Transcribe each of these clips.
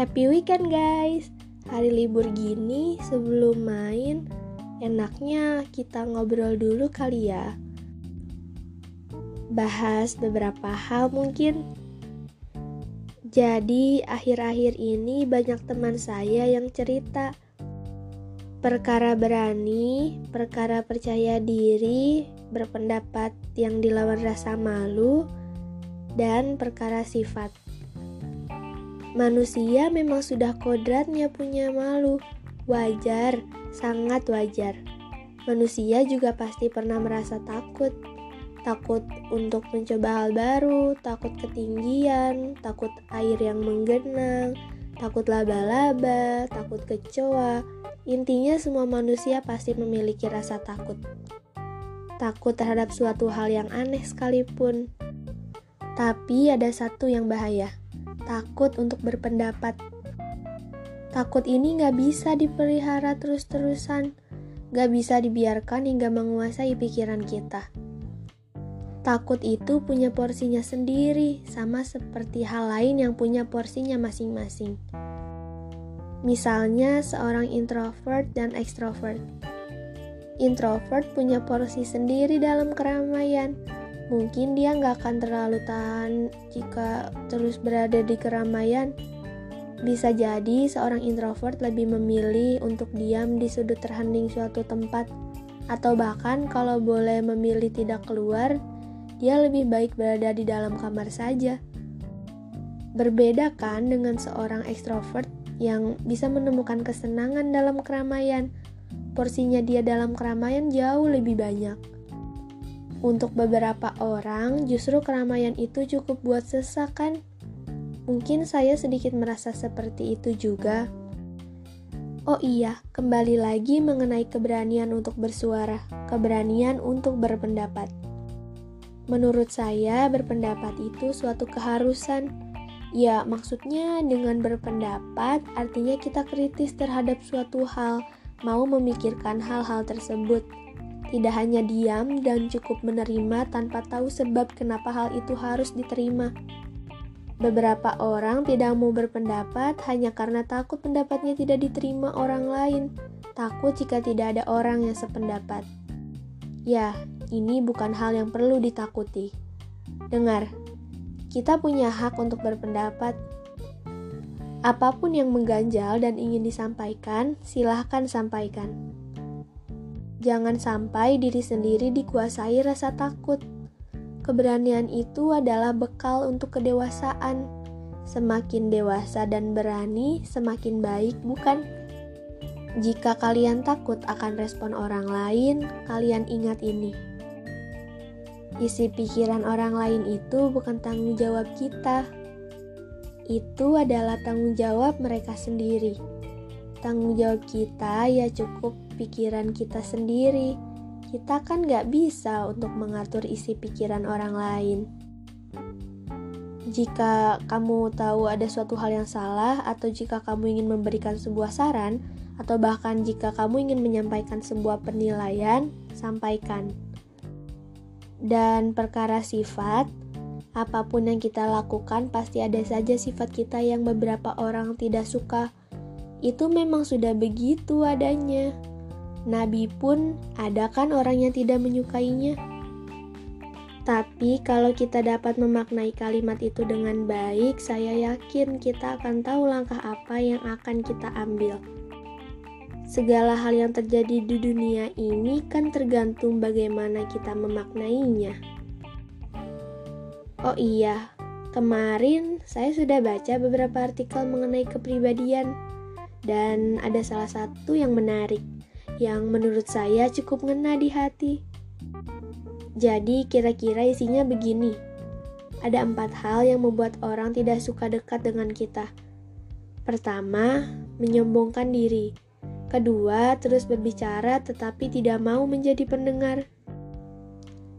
Happy weekend guys. Hari libur gini sebelum main Enaknya kita ngobrol dulu kali ya. Bahas beberapa hal mungkin. Jadi akhir-akhir ini banyak teman saya yang cerita. Perkara berani, perkara percaya diri, berpendapat yang dilawan rasa malu, dan perkara sifat. Manusia memang sudah kodratnya punya malu. Wajar, sangat wajar. Manusia juga pasti pernah merasa takut. Takut untuk mencoba hal baru, takut ketinggian, takut air yang menggenang, takut laba-laba, takut kecoa. Intinya semua manusia pasti memiliki rasa takut. Takut terhadap suatu hal yang aneh sekalipun. Tapi ada satu yang bahaya. Takut untuk berpendapat. Takut ini gak bisa dipelihara terus-terusan. Gak bisa dibiarkan hingga menguasai pikiran kita. Takut itu punya porsinya sendiri, sama seperti hal lain yang punya porsinya masing-masing. Misalnya, seorang introvert dan extrovert. Introvert punya porsi sendiri dalam keramaian. Mungkin dia nggak akan terlalu tahan jika terus berada di keramaian. Bisa jadi seorang introvert lebih memilih untuk diam di sudut terhening suatu tempat, atau bahkan kalau boleh memilih tidak keluar, dia lebih baik berada di dalam kamar saja. Berbeda kan dengan seorang ekstrovert yang bisa menemukan kesenangan dalam keramaian. Porsinya dia dalam keramaian jauh lebih banyak. Untuk beberapa orang, justru keramaian itu cukup buat sesak kan? Mungkin saya sedikit merasa seperti itu juga. Oh iya, kembali lagi mengenai keberanian untuk bersuara, keberanian untuk berpendapat. Menurut saya, berpendapat itu suatu keharusan. Ya, maksudnya dengan berpendapat artinya kita kritis terhadap suatu hal, mau memikirkan hal-hal tersebut. Tidak hanya diam dan cukup menerima tanpa tahu sebab kenapa hal itu harus diterima. Beberapa orang tidak mau berpendapat hanya karena takut pendapatnya tidak diterima orang lain, takut jika tidak ada orang yang sependapat. Ya, ini bukan hal yang perlu ditakuti. Dengar, kita punya hak untuk berpendapat. Apa pun yang mengganjal dan ingin disampaikan, silahkan sampaikan. Jangan sampai diri sendiri dikuasai rasa takut. Keberanian itu adalah bekal untuk kedewasaan. Semakin dewasa dan berani, semakin baik, bukan? Jika kalian takut akan respon orang lain, kalian ingat ini Isi pikiran orang lain itu bukan tanggung jawab kita. Itu adalah tanggung jawab mereka sendiri. Tanggung jawab kita ya cukup pikiran kita sendiri. Kita kan gak bisa untuk mengatur isi pikiran orang lain. Jika kamu tahu ada suatu hal yang salah, atau jika kamu ingin memberikan sebuah saran, atau bahkan jika kamu ingin menyampaikan sebuah penilaian, sampaikan dan perkara sifat, apa pun yang kita lakukan pasti ada saja sifat kita yang beberapa orang tidak suka. Itu memang sudah begitu adanya. Nabi pun ada kan orang yang tidak menyukainya. Tapi kalau kita dapat memaknai kalimat itu dengan baik, saya yakin kita akan tahu langkah apa yang akan kita ambil. Segala hal yang terjadi di dunia ini kan tergantung bagaimana kita memaknainya. Oh iya, kemarin saya sudah baca beberapa artikel mengenai kepribadian dan ada salah satu yang menarik yang menurut saya cukup ngena di hati. Jadi kira-kira isinya begini. Ada empat hal yang membuat orang tidak suka dekat dengan kita. Pertama, menyombongkan diri. Kedua, terus berbicara tetapi tidak mau menjadi pendengar.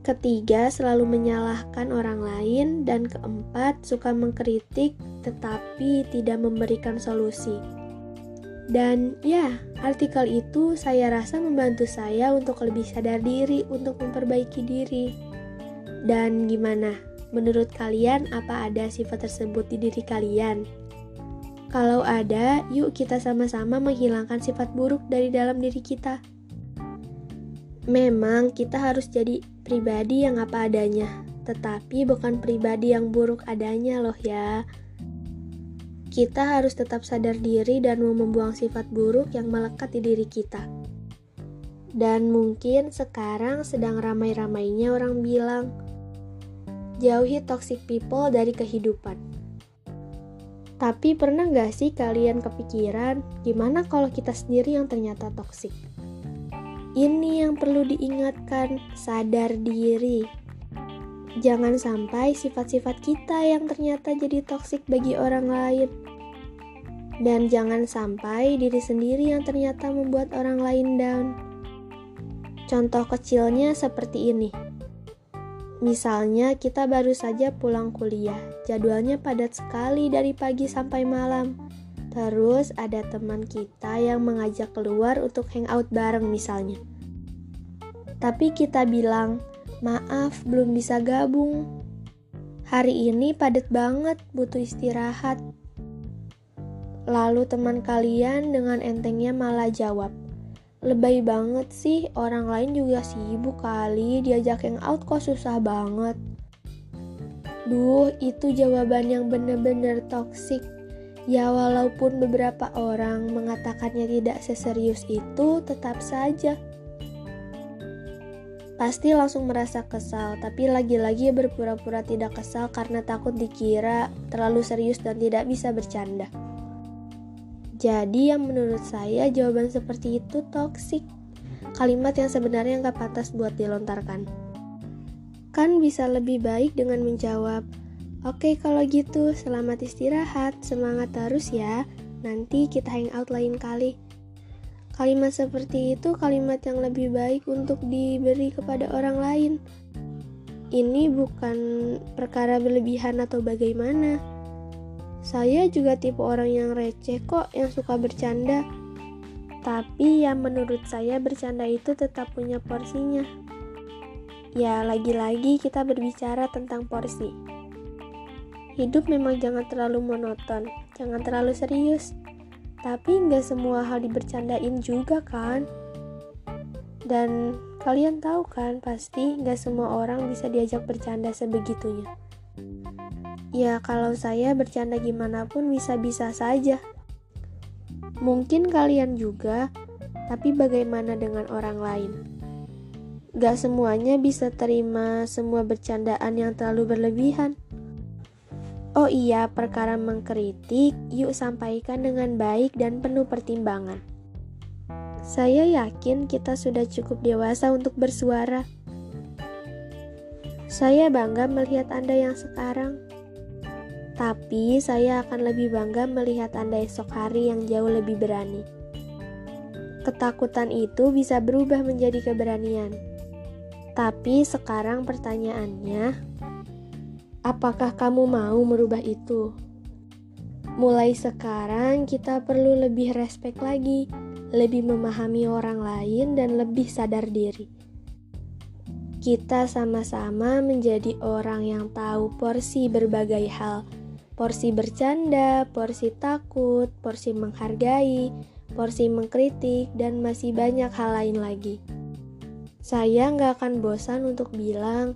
Ketiga, selalu menyalahkan orang lain. Dan keempat, suka mengkritik tetapi tidak memberikan solusi. Dan ya, artikel itu saya rasa membantu saya untuk lebih sadar diri, untuk memperbaiki diri. Dan gimana? Menurut kalian, apa ada sifat tersebut di diri kalian? Kalau ada, yuk kita sama-sama menghilangkan sifat buruk dari dalam diri kita. Memang kita harus jadi pribadi yang apa adanya, tetapi bukan pribadi yang buruk adanya loh ya. Kita harus tetap sadar diri dan mau membuang sifat buruk yang melekat di diri kita. Dan mungkin sekarang sedang ramai-ramainya orang bilang, jauhi toxic people dari kehidupan. Tapi pernah gak sih kalian kepikiran gimana kalau kita sendiri yang ternyata toksik? Ini yang perlu diingatkan, sadar diri. Jangan sampai sifat-sifat kita yang ternyata jadi toksik bagi orang lain. Dan jangan sampai diri sendiri yang ternyata membuat orang lain down. Contoh kecilnya seperti ini. Misalnya kita baru saja pulang kuliah, jadwalnya padat sekali dari pagi sampai malam. Terus ada teman kita yang mengajak keluar untuk hangout bareng misalnya. Tapi kita bilang, maaf belum bisa gabung. Hari ini padat banget, butuh istirahat. Lalu teman kalian dengan entengnya malah jawab, Lebay banget sih, orang lain juga sibuk kali, diajak yang out kok susah banget. Duh, itu jawaban yang bener-bener toksik. Ya walaupun beberapa orang mengatakannya tidak seserius itu, tetap saja. Pasti langsung merasa kesal, tapi lagi-lagi berpura-pura tidak kesal karena takut dikira terlalu serius dan tidak bisa bercanda. Jadi yang menurut saya jawaban seperti itu toksik. Kalimat yang sebenarnya nggak pantas buat dilontarkan. Kan bisa lebih baik dengan menjawab, Oke kalau gitu, selamat istirahat, semangat terus ya, nanti kita hangout lain kali. Kalimat seperti itu kalimat yang lebih baik untuk diberi kepada orang lain. Ini bukan perkara berlebihan atau bagaimana saya juga tipe orang yang receh kok, yang suka bercanda. Tapi yang menurut saya bercanda itu tetap punya porsinya. Ya, lagi-lagi kita berbicara tentang porsi. Hidup memang jangan terlalu monoton, jangan terlalu serius. Tapi nggak semua hal dibercandain juga kan? Dan kalian tahu kan, pasti nggak semua orang bisa diajak bercanda sebegitunya. Ya, kalau saya bercanda gimana pun bisa-bisa saja. Mungkin kalian juga, tapi bagaimana dengan orang lain? Gak semuanya bisa terima semua bercandaan yang terlalu berlebihan. Oh iya, perkara mengkritik, yuk sampaikan dengan baik dan penuh pertimbangan. Saya yakin kita sudah cukup dewasa untuk bersuara. Saya bangga melihat Anda yang sekarang. Tapi saya akan lebih bangga melihat Anda esok hari yang jauh lebih berani. Ketakutan itu bisa berubah menjadi keberanian. Tapi sekarang pertanyaannya, apakah kamu mau merubah itu? Mulai sekarang kita perlu lebih respek lagi, lebih memahami orang lain dan lebih sadar diri. Kita sama-sama menjadi orang yang tahu porsi berbagai hal porsi bercanda, porsi takut, porsi menghargai, porsi mengkritik, dan masih banyak hal lain lagi. Saya nggak akan bosan untuk bilang,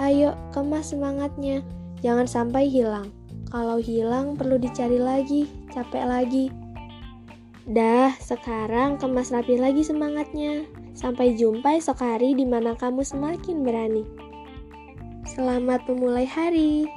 ayo kemas semangatnya, jangan sampai hilang. Kalau hilang perlu dicari lagi, capek lagi. Dah, sekarang kemas rapi lagi semangatnya. Sampai jumpa esok hari di mana kamu semakin berani. Selamat memulai hari.